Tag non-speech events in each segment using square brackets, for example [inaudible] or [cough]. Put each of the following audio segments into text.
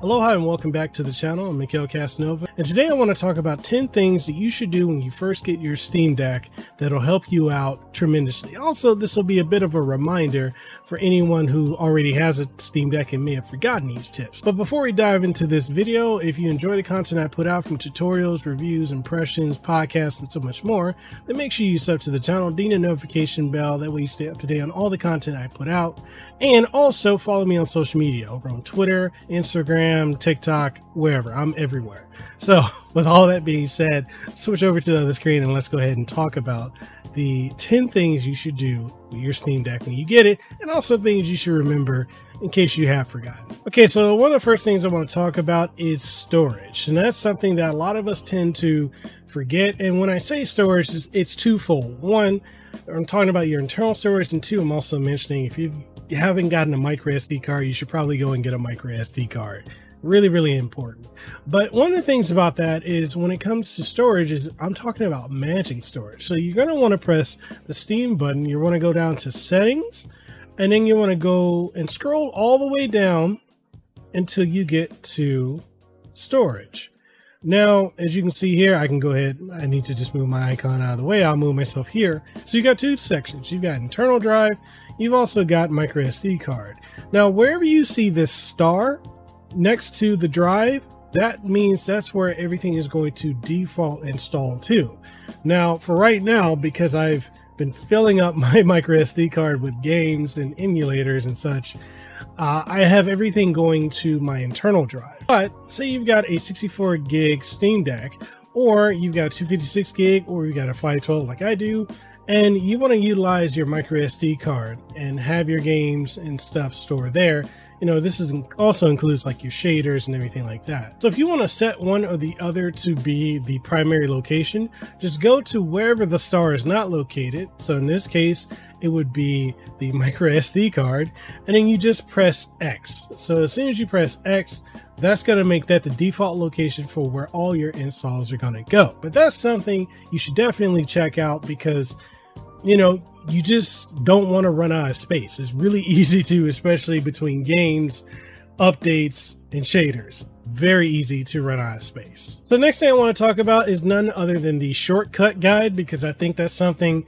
Aloha and welcome back to the channel. I'm Mekel Kasanova, and today I want to talk about 10 things that you should do when you first get your Steam Deck that'll help you out tremendously. Also, this will be a bit of a reminder for anyone who already has a Steam Deck and may have forgotten these tips. But before we dive into this video, if you enjoy the content I put out from tutorials, reviews, impressions, podcasts, and so much more, then make sure you sub to the channel, ding the notification bell, that way you stay up to date on all the content I put out, and also follow me on social media over on Twitter, Instagram, Instagram, TikTok, wherever. I'm everywhere. So, [laughs] with all that being said, switch over to the other screen and let's go ahead and talk about the 10 things you should do with your Steam Deck when you get it, and also things you should remember in case you have forgotten. Okay, so one of the first things I want to talk about is storage, and that's something that a lot of us tend to forget. And when I say storage, it's, it's twofold. One, I'm talking about your internal storage, and two, I'm also mentioning if you haven't gotten a micro SD card, you should probably go and get a micro SD card. Really really important. But one of the things about that is when it comes to storage is i'm talking about managing storage. So you're going to want to press the steam button you want to go down to settings and then you want to go and scroll all the way down until you get to storage now as you can see here i can go ahead. I need to just move my icon out of the way. I'll move myself here. So you've got two sections. You've got internal drive. You've also got micro sd card. Now wherever you see this star next to the drive, that means that's where everything is going to default install to. Now, for right now, because I've been filling up [laughs] my micro SD card with games and emulators and such, uh, I have everything going to my internal drive. But say you've got a 64 gig Steam Deck, or you've got a 256 gig, or you've got a 512 like I do, and you want to utilize your micro SD card and have your games and stuff stored there you know, this is also includes like your shaders and everything like that. So if you want to set one or the other to be the primary location, just go to wherever the star is not located. So in this case, it would be the micro SD card, and then you just press X. So as soon as you press X, that's going to make that the default location for where all your installs are going to go. But that's something you should definitely check out because, you know, you just don't want to run out of space. It's really [laughs] easy to, especially between games, updates, and shaders. Very easy to run out of space. The next thing I want to talk about is none other than the shortcut guide because I think that's something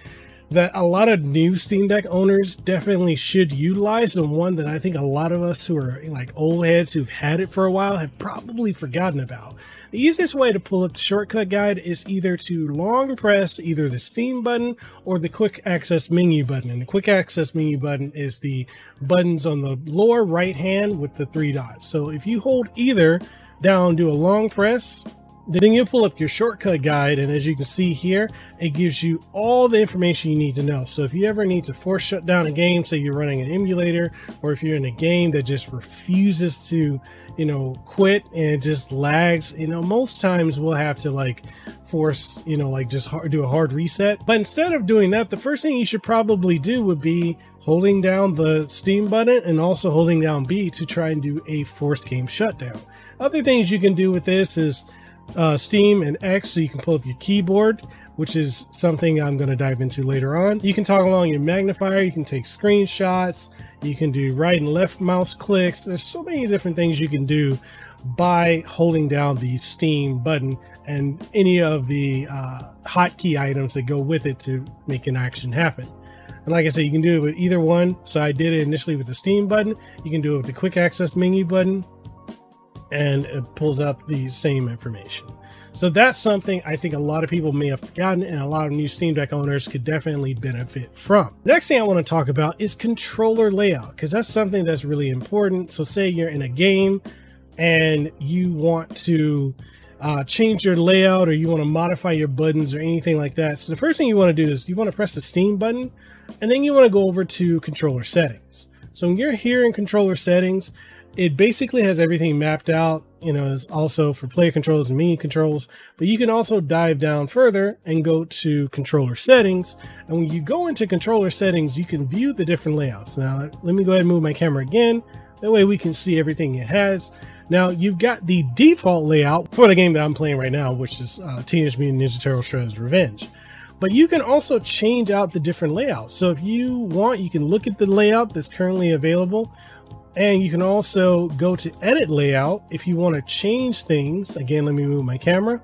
that a lot of new Steam Deck owners definitely should utilize, and one that I think a lot of us who are like old heads who've had it for a while have probably forgotten about. The easiest way to pull up the shortcut guide is either to long press either the Steam button or the quick access menu button. And the quick access menu button is the buttons on the lower right hand with the three dots. So if you hold either down, do a long press, then you pull up your shortcut guide, and as you can see here, it gives you all the information you need to know. So if you ever need to force shut down a game, say you're running an emulator, or if you're in a game that just refuses to, you know, quit and it just lags, you know, most times we'll have to like force, you know, like just hard, do a hard reset. But instead of doing that, the first thing you should probably do would be holding down the Steam button and also holding down B to try and do a force game shutdown. Other things you can do with this is uh, Steam and X so you can pull up your keyboard, which is something I'm going to dive into later on. You can toggle along your magnifier, you can take screenshots, you can do right and left mouse clicks. There's so many different things you can do by holding down the Steam button and any of the uh, hotkey items that go with it to make an action happen. And like I said, you can do it with either one. So I did it initially with the Steam button. You can do it with the quick access menu button and it pulls up the same information. So that's something I think a lot of people may have forgotten and a lot of new Steam Deck owners could definitely benefit from. Next thing I want to talk about is controller layout because that's something that's really important. So say you're in a game and you want to uh, change your layout or you want to modify your buttons or anything like that. So the first thing you want to do is you want to press the Steam button and then you want to go over to controller settings. So when you're here in controller settings, it basically has everything mapped out you know is also for player controls and menu controls but you can also dive down further and go to controller settings. And when you go into controller settings you can view the different layouts. Now let me go ahead and move my camera again. That way we can see everything it has. Now you've got the default layout for the game that i'm playing right now which is uh, teenage mutant ninja Turtles shredder's revenge. But you can also change out the different layouts. So if you want you can look at the layout that's currently available And you can also go to edit layout if you want to change things. Again, let me move my camera.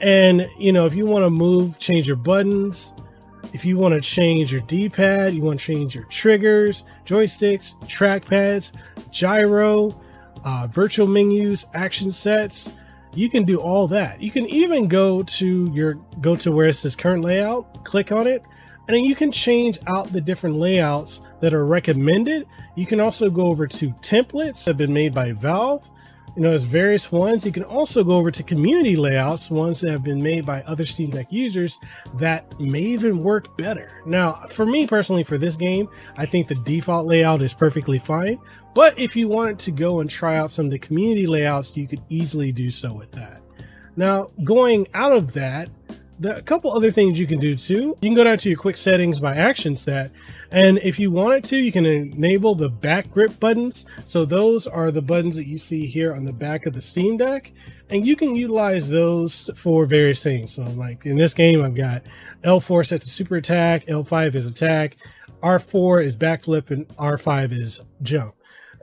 And you know, if you want to move, change your buttons, if you want to change your D-pad, you want to change your triggers, joysticks, trackpads, gyro, uh, virtual menus, action sets, you can do all that. You can even go to your go to where it says current layout, click on it, and then you can change out the different layouts that are recommended. You can also go over to templates that have been made by Valve you know, there's various ones. You can also go over to community layouts, ones that have been made by other Steam Deck users that may even work better. Now, for me personally, for this game, I think the default layout is perfectly fine. But if you wanted to go and try out some of the community layouts, you could easily do so with that. Now, going out of that, the, a couple other things you can do too. You can go down to your quick settings by action set. And if you wanted to, you can enable the back grip buttons. So those are the buttons that you see here on the back of the Steam Deck. And you can utilize those for various things. So like in this game, I've got L4 set to super attack, L5 is attack, R4 is backflip, and R5 is jump.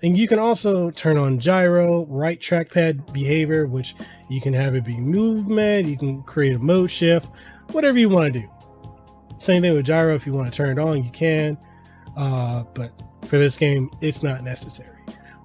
And you can also turn on gyro, right trackpad behavior, which you can have it be movement, you can create a mode shift, whatever you want to do. Same thing with gyro, if you want to turn it on, you can. Uh, but for this game, it's not necessary.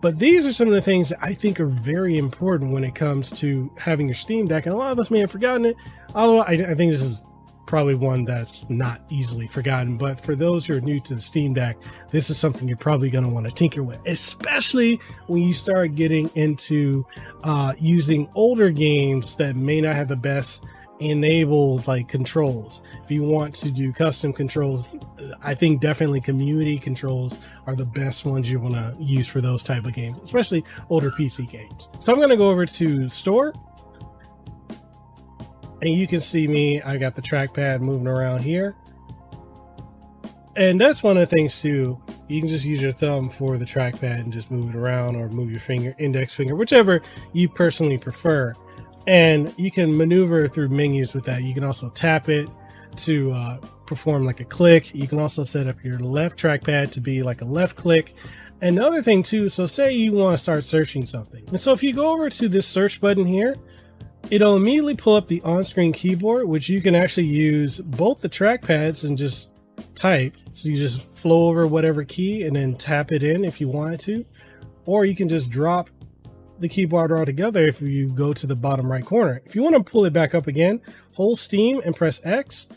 But these are some of the things that I think are very important when it comes to having your Steam Deck. And a lot of us may have forgotten it, although I, I think this is probably one that's not easily forgotten. But for those who are new to the Steam Deck, this is something you're probably going to want to tinker with, especially when you start getting into uh, using older games that may not have the best enabled like controls. If you want to do custom controls, I think definitely community controls are the best ones you want to use for those type of games, especially older PC games. So I'm going to go over to store and you can see me, I got the trackpad moving around here. And that's one of the things too. You can just use your thumb for the trackpad and just move it around or move your finger, index finger, whichever you personally prefer. And you can maneuver through menus with that. You can also tap it to uh, perform like a click. You can also set up your left trackpad to be like a left click. Another thing too, so say you want to start searching something. And so if you go over to this search button here, it'll immediately pull up the on-screen keyboard, which you can actually use both the trackpads and just type. So you just flow over whatever key and then tap it in if you wanted to. Or you can just drop the keyboard altogether if you go to the bottom right corner. If you want to pull it back up again, hold Steam and press X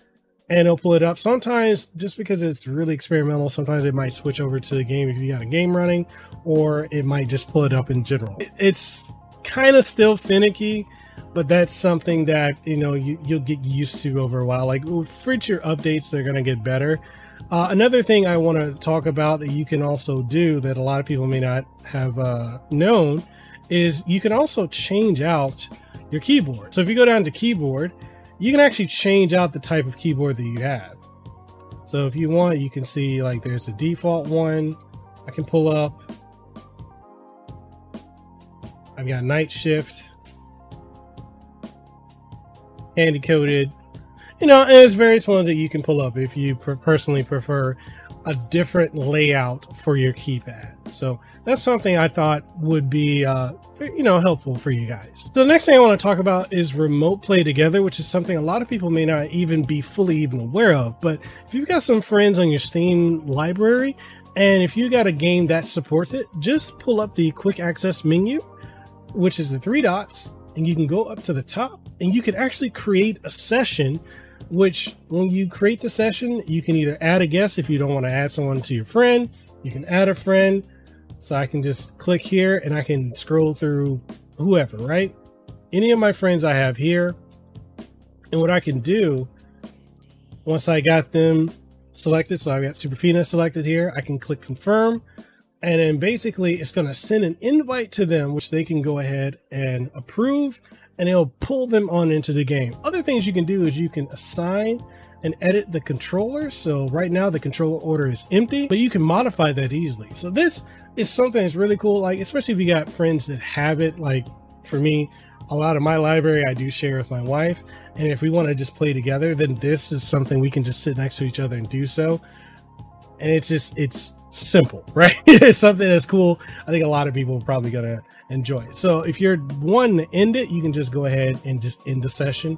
and it'll pull it up. Sometimes, just because it's really experimental, sometimes it might switch over to the game if you got a game running, or it might just pull it up in general. It's kind of still finicky but that's something that you know you, you'll get used to over a while. Like for your updates they're going to get better. Uh, another thing i want to talk about that you can also do that a lot of people may not have uh, known is you can also change out your keyboard. So if you go down to keyboard you can actually change out the type of keyboard that you have. So if you want you can see like there's a default one. I can pull up. I've got night shift handy coded. You know, there's various ones that you can pull up if you per- personally prefer a different layout for your keypad. So that's something I thought would be, uh, you know, helpful for you guys. So the next thing I want to talk about is remote play together, which is something a lot of people may not even be fully even aware of. But if you've got some friends on your Steam library, and if you got a game that supports it, just pull up the quick access menu, which is the three dots, and you can go up to the top and you can actually create a session which when you create the session you can either add a guest if you don't want to add someone to your friend you can add a friend. So i can just click here and i can scroll through whoever right? Any of my friends i have here. And what i can do once i got them selected so i've got superfina selected here i can click confirm. And then basically it's going to send an invite to them which they can go ahead and approve and it'll pull them on into the game. Other things you can do is you can assign and edit the controller. So right now the controller order is empty but you can modify that easily. So this is something that's really cool like especially if you got friends that have it. Like for me a lot of my library i do share with my wife and if we want to just play together then this is something we can just sit next to each other and do so. And it's just it's simple, [laughs] right? it's something that's cool. I think a lot of people are probably gonna enjoy it. So if you're one to end it, you can just go ahead and just end the session,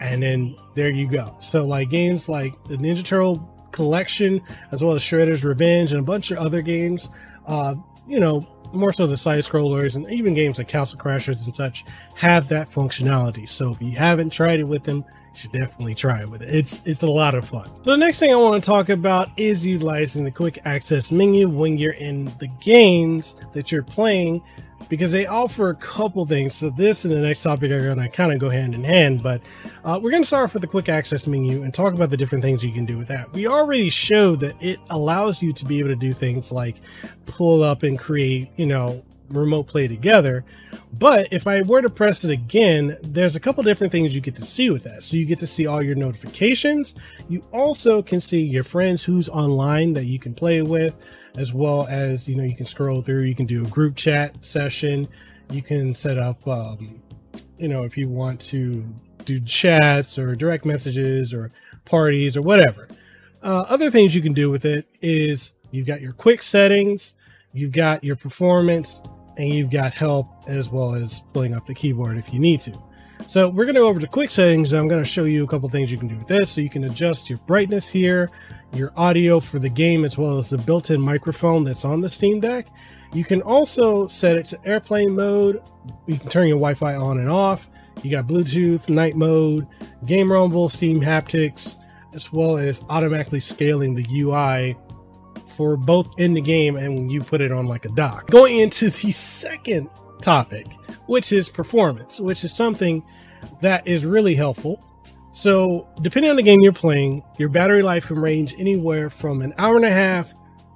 and then there you go. So like games like the Ninja Turtle collection, as well as Shredder's Revenge and a bunch of other games, uh, you know, more so the side scrollers and even games like Castle Crashers and such have that functionality. So if you haven't tried it with them, should definitely try it with it. It's it's a lot of fun. So the next thing I want to talk about is utilizing the quick access menu when you're in the games that you're playing because they offer a couple things. So this and the next topic are going to kind of go hand in hand, but uh, we're going to start off with the quick access menu and talk about the different things you can do with that. We already showed that it allows you to be able to do things like pull up and create, you know, remote play together. But if I were to press it again, there's a couple different things you get to see with that. So you get to see all your notifications. You also can see your friends who's online that you can play with as well as you know you can scroll through you can do a group chat session you can set up um, you know if you want to do chats or direct messages or parties or whatever uh, other things you can do with it is you've got your quick settings you've got your performance and you've got help as well as pulling up the keyboard if you need to so we're going to go over to quick settings. I'm going to show you a couple things you can do with this. So you can adjust your brightness here, your audio for the game, as well as the built-in microphone that's on the Steam Deck. You can also set it to airplane mode. You can turn your Wi-Fi on and off. You got Bluetooth, night mode, game rumble, Steam haptics, as well as automatically scaling the UI for both in the game and when you put it on like a dock. Going into the second topic, which is performance, which is something that is really helpful. So, depending on the game you're playing, your battery life can range anywhere from an hour and a half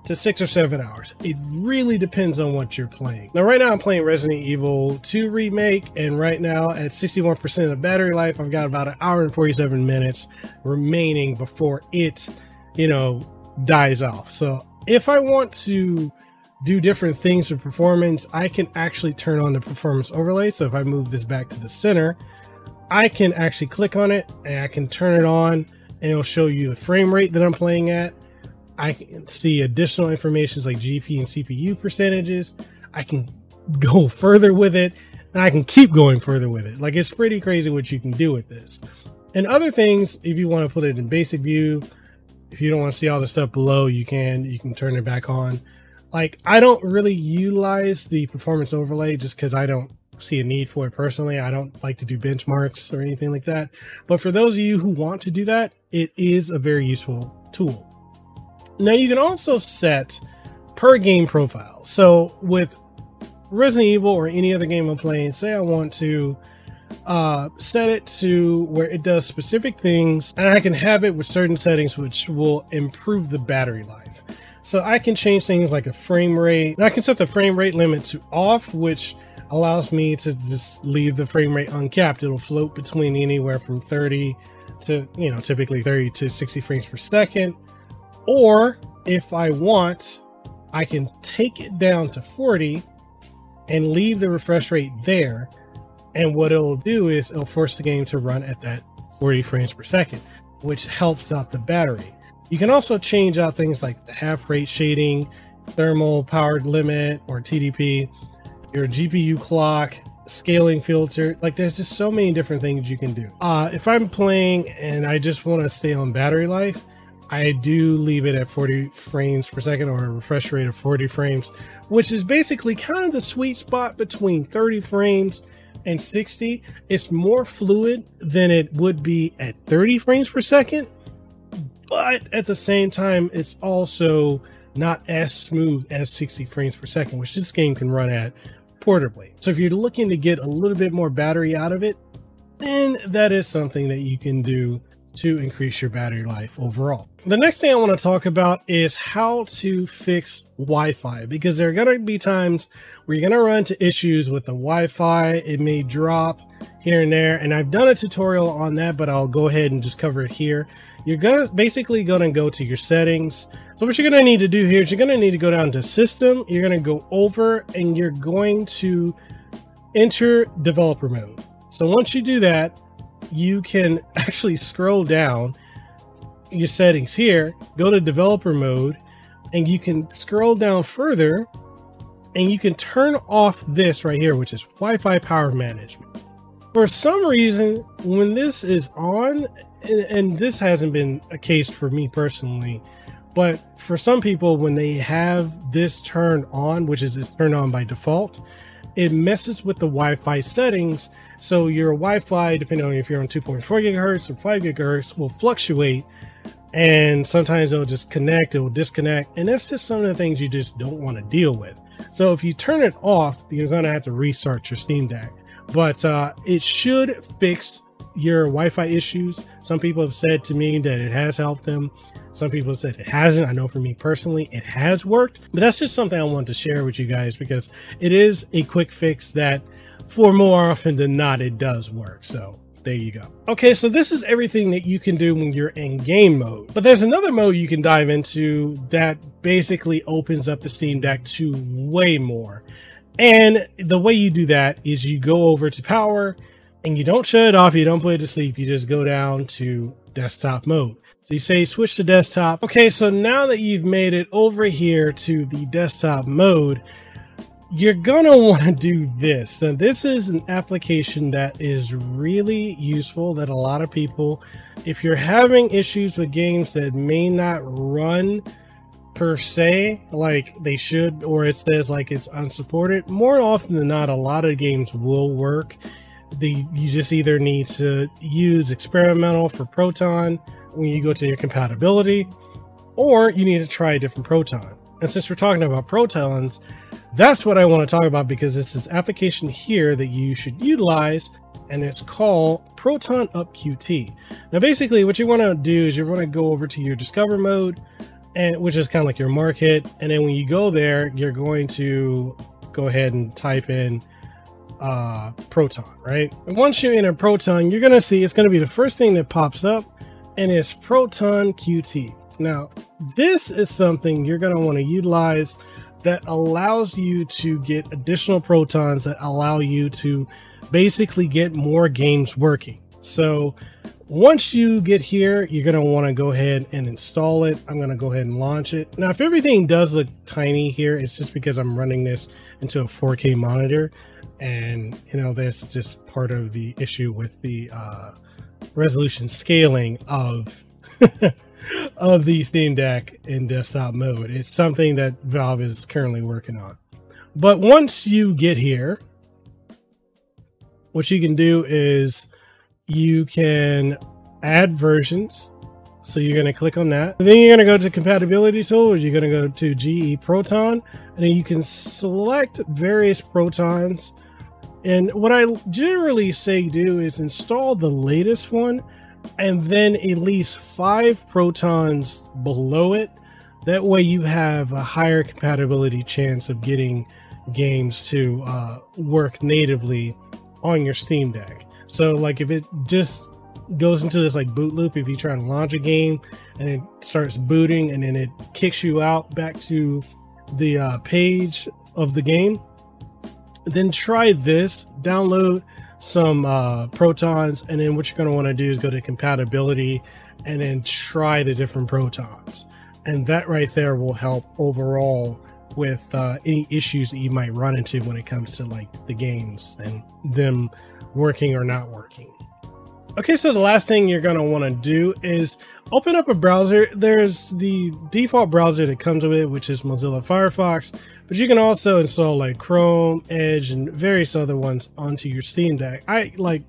to six or seven hours. It really depends on what you're playing. Now, right now I'm playing Resident Evil 2 Remake, and right now at 61% of battery life, I've got about an hour and 47 minutes remaining before it, you know, dies off. So, if I want to do different things for performance, I can actually turn on the performance overlay. So if I move this back to the center, I can actually click on it and I can turn it on and it'll show you the frame rate that I'm playing at. I can see additional information like GP and CPU percentages. I can [laughs] go further with it and I can keep going further with it. Like it's pretty crazy what you can do with this. And other things, if you want to put it in basic view, if you don't want to see all the stuff below, you can, you can turn it back on like I don't really utilize the performance overlay just because I don't see a need for it personally. I don't like to do benchmarks or anything like that. But for those of you who want to do that, it is a very useful tool. Now you can also set per game profile. So with Resident Evil or any other game I'm playing, say I want to uh, set it to where it does specific things and I can have it with certain settings which will improve the battery life. So I can change things like a frame rate. I can set the frame rate limit to off, which allows me to just leave the frame rate uncapped. It'll float between anywhere from 30 to, you know, typically 30 to 60 frames per second. Or if I want, I can take it down to 40 and leave the refresh rate there. And what it'll do is it'll force the game to run at that 40 frames per second, which helps out the battery. You can also change out things like the half rate shading, thermal powered limit or TDP, your GPU clock, scaling filter. Like there's just so many different things you can do. Uh, if I'm playing and I just want to stay on battery life, I do leave it at 40 frames per second or a refresh rate of 40 frames, which is basically kind of the sweet spot between 30 frames and 60. It's more fluid than it would be at 30 frames per second, but at the same time, it's also not as smooth as 60 frames per second, which this game can run at portably. So if you're looking to get a little bit more battery out of it, then that is something that you can do to increase your battery life overall. The next thing I want to talk about is how to fix Wi-Fi because there are going to be times where you're going to run into issues with the Wi-Fi. It may drop here and there, and I've done a tutorial on that, but I'll go ahead and just cover it here you're gonna basically gonna go to your settings. So what you're gonna need to do here is you're gonna need to go down to system, you're gonna go over and you're going to enter developer mode. So once you do that, you can [laughs] actually scroll down your settings here, go to developer mode, and you can scroll down further and you can turn off this right here, which is Wi-Fi power management. For some reason, when this is on, and, and this hasn't been a case for me personally, but for some people, when they have this turned on, which is turned on by default, it messes with the Wi-Fi settings. So your Wi-Fi, depending on if you're on 2.4 gigahertz or 5 gigahertz, will fluctuate. And sometimes it'll just connect, it will disconnect. And that's just some of the things you just don't want to deal with. So if you turn it off, you're going to have to restart your Steam Deck. But uh, it should fix your Wi-Fi issues. Some people have said to me that it has helped them. Some people have said it hasn't. I know for me personally, it has worked. But that's just something I want to share with you guys because it is a quick fix that, for more often than not, it does work. So there you go. Okay, so this is everything that you can do when you're in game mode. But there's another mode you can dive into that basically opens up the Steam Deck to way more. And the way you do that is you go over to power and you don't shut it off, you don't put it to sleep, you just go down to desktop mode. So you say switch to desktop. Okay, so now that you've made it over here to the desktop mode, you're gonna [laughs] want to do this. Now, this is an application that is really useful that a lot of people, if you're having issues with games that may not run per se like they should, or it says like it's unsupported, more often than not, a lot of games will work the you just either need to use experimental for Proton when you go to your compatibility, or you need to try a different Proton. And since we're talking about protons, that's what I want to talk about because this is application here that you should utilize, and it's called Proton Up QT. Now, basically, what you want to do is you want to go over to your Discover mode, and which is kind of like your market, and then when you go there, you're going to go ahead and type in uh, Proton, right? And once in a Proton, you're going to see it's going to be the first thing that pops up, and it's Proton QT. Now, this is something you're going to want to utilize that allows you to get additional protons that allow you to basically get more games working. So once you get here, you're going to want to go ahead and install it. I'm going to go ahead and launch it. Now, if everything does look tiny here, it's just because I'm running this into a 4K monitor and you know that's just part of the issue with the uh, resolution scaling of [laughs] of the Steam Deck in desktop mode. It's something that Valve is currently working on. But once you get here, what you can do is you can add versions. So you're going to click on that. And then you're going to go to compatibility tool. You're going to go to GE Proton, and then you can select various protons and what I generally say do is install the latest one and then at least five protons below it. That way you have a higher compatibility chance of getting games to uh, work natively on your Steam Deck. So like if it just goes into this like boot loop, if you try to launch a game and it starts booting and then it kicks you out back to the uh, page of the game, then try this, download some uh, protons, and then what you're going to want to do is go to compatibility and then try the different protons. And that right there will help overall with uh, any issues that you might run into when it comes to like the games and them working or not working. Okay, so the last thing you're going to want to do is open up a browser. There's the default browser that comes with it, which is Mozilla Firefox, but you can also install like Chrome, Edge, and various other ones onto your Steam Deck. I like,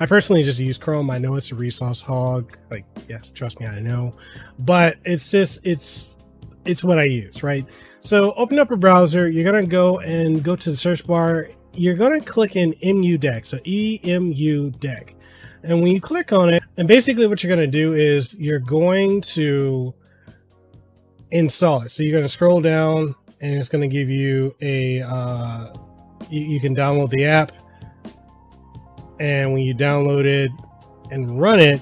I personally just use Chrome. I know it's a resource hog. Like, yes, trust me, I know, but it's just, it's, it's what I use, right? So open up a browser. You're to go and go to the search bar. You're to click in EmuDeck. So EmuDeck and when you click on it, and basically what you're going to do is you're going to install it. So you're going to scroll down and it's going to give you a, uh, you, you can download the app. And when you download it and run it,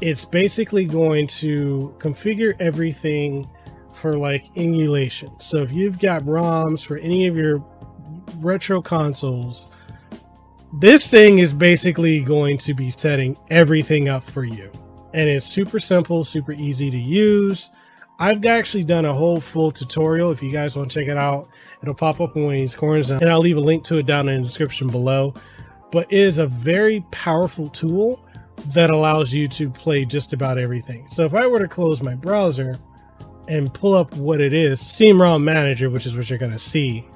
it's basically going to configure everything for like emulation. So if you've got ROMs for any of your retro consoles, this thing is basically going to be setting everything up for you. And it's super simple, super easy to use. I've actually done a whole full tutorial. If you guys want to check it out, it'll pop up in Wayne's Corners, and I'll leave a link to it down in the description below. But it is a very powerful tool that allows you to play just about everything. So if I were to close my browser and pull up what it is, Steam ROM Manager, which is what you're going to see,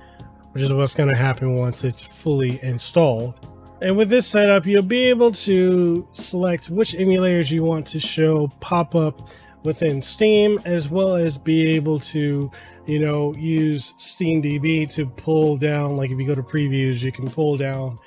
which is what's going to happen once it's fully installed. And with this setup, you'll be able to select which emulators you want to show pop up within Steam, as well as be able to, you know, use SteamDB to pull down, like if you go to previews, you can pull down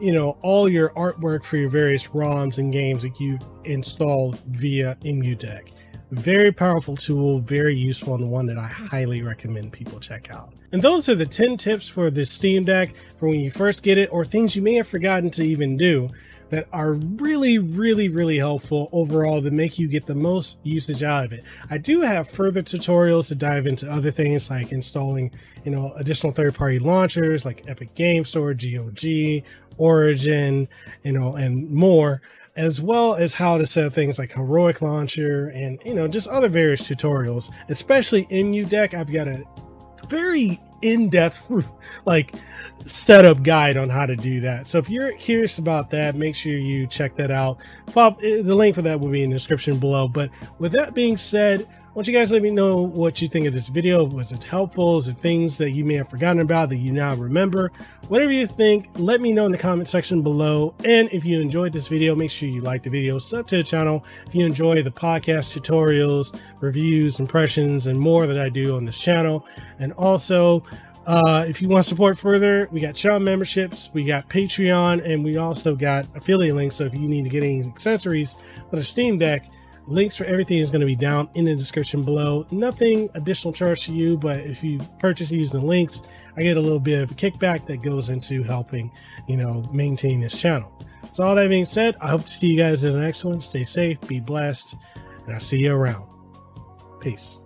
you know all your artwork for your various ROMs and games that you've installed via EmuDeck. Very powerful tool, very useful, and one that I highly recommend people check out. And those are the 10 tips for the Steam Deck for when you first get it, or things you may have forgotten to even do that are really, really, really helpful overall to make you get the most usage out of it. I do have further tutorials to dive into other things like installing, you know, additional third-party launchers like Epic Game Store, GOG, Origin, you know, and more, as well as how to set up things like Heroic Launcher and, you know, just other various tutorials, especially in EmuDeck I've got a very in-depth, [laughs] like, setup guide on how to do that. So if you're curious about that, make sure you check that out. Pop eh, the link for that will be in the description below. But with that being said, want you guys let me know what you think of this video. Was it helpful? Is it things that you may have forgotten about that you now remember? Whatever you think, let me know in the comment section below. And if you enjoyed this video, make sure you like the video, sub to the channel. If you enjoy the podcast tutorials, reviews, impressions, and more that I do on this channel. And also, uh, if you want to support further, we got channel memberships, we got Patreon, and we also got affiliate links. So if you need to get any accessories for the Steam Deck, Links for everything is going to be down in the description below. Nothing additional charge to you, but if you purchase using the links, I get a little bit of a kickback that goes into helping, you know, maintain this channel. So all that being said, I hope to see you guys in the next one. Stay safe, be blessed, and I'll see you around. Peace.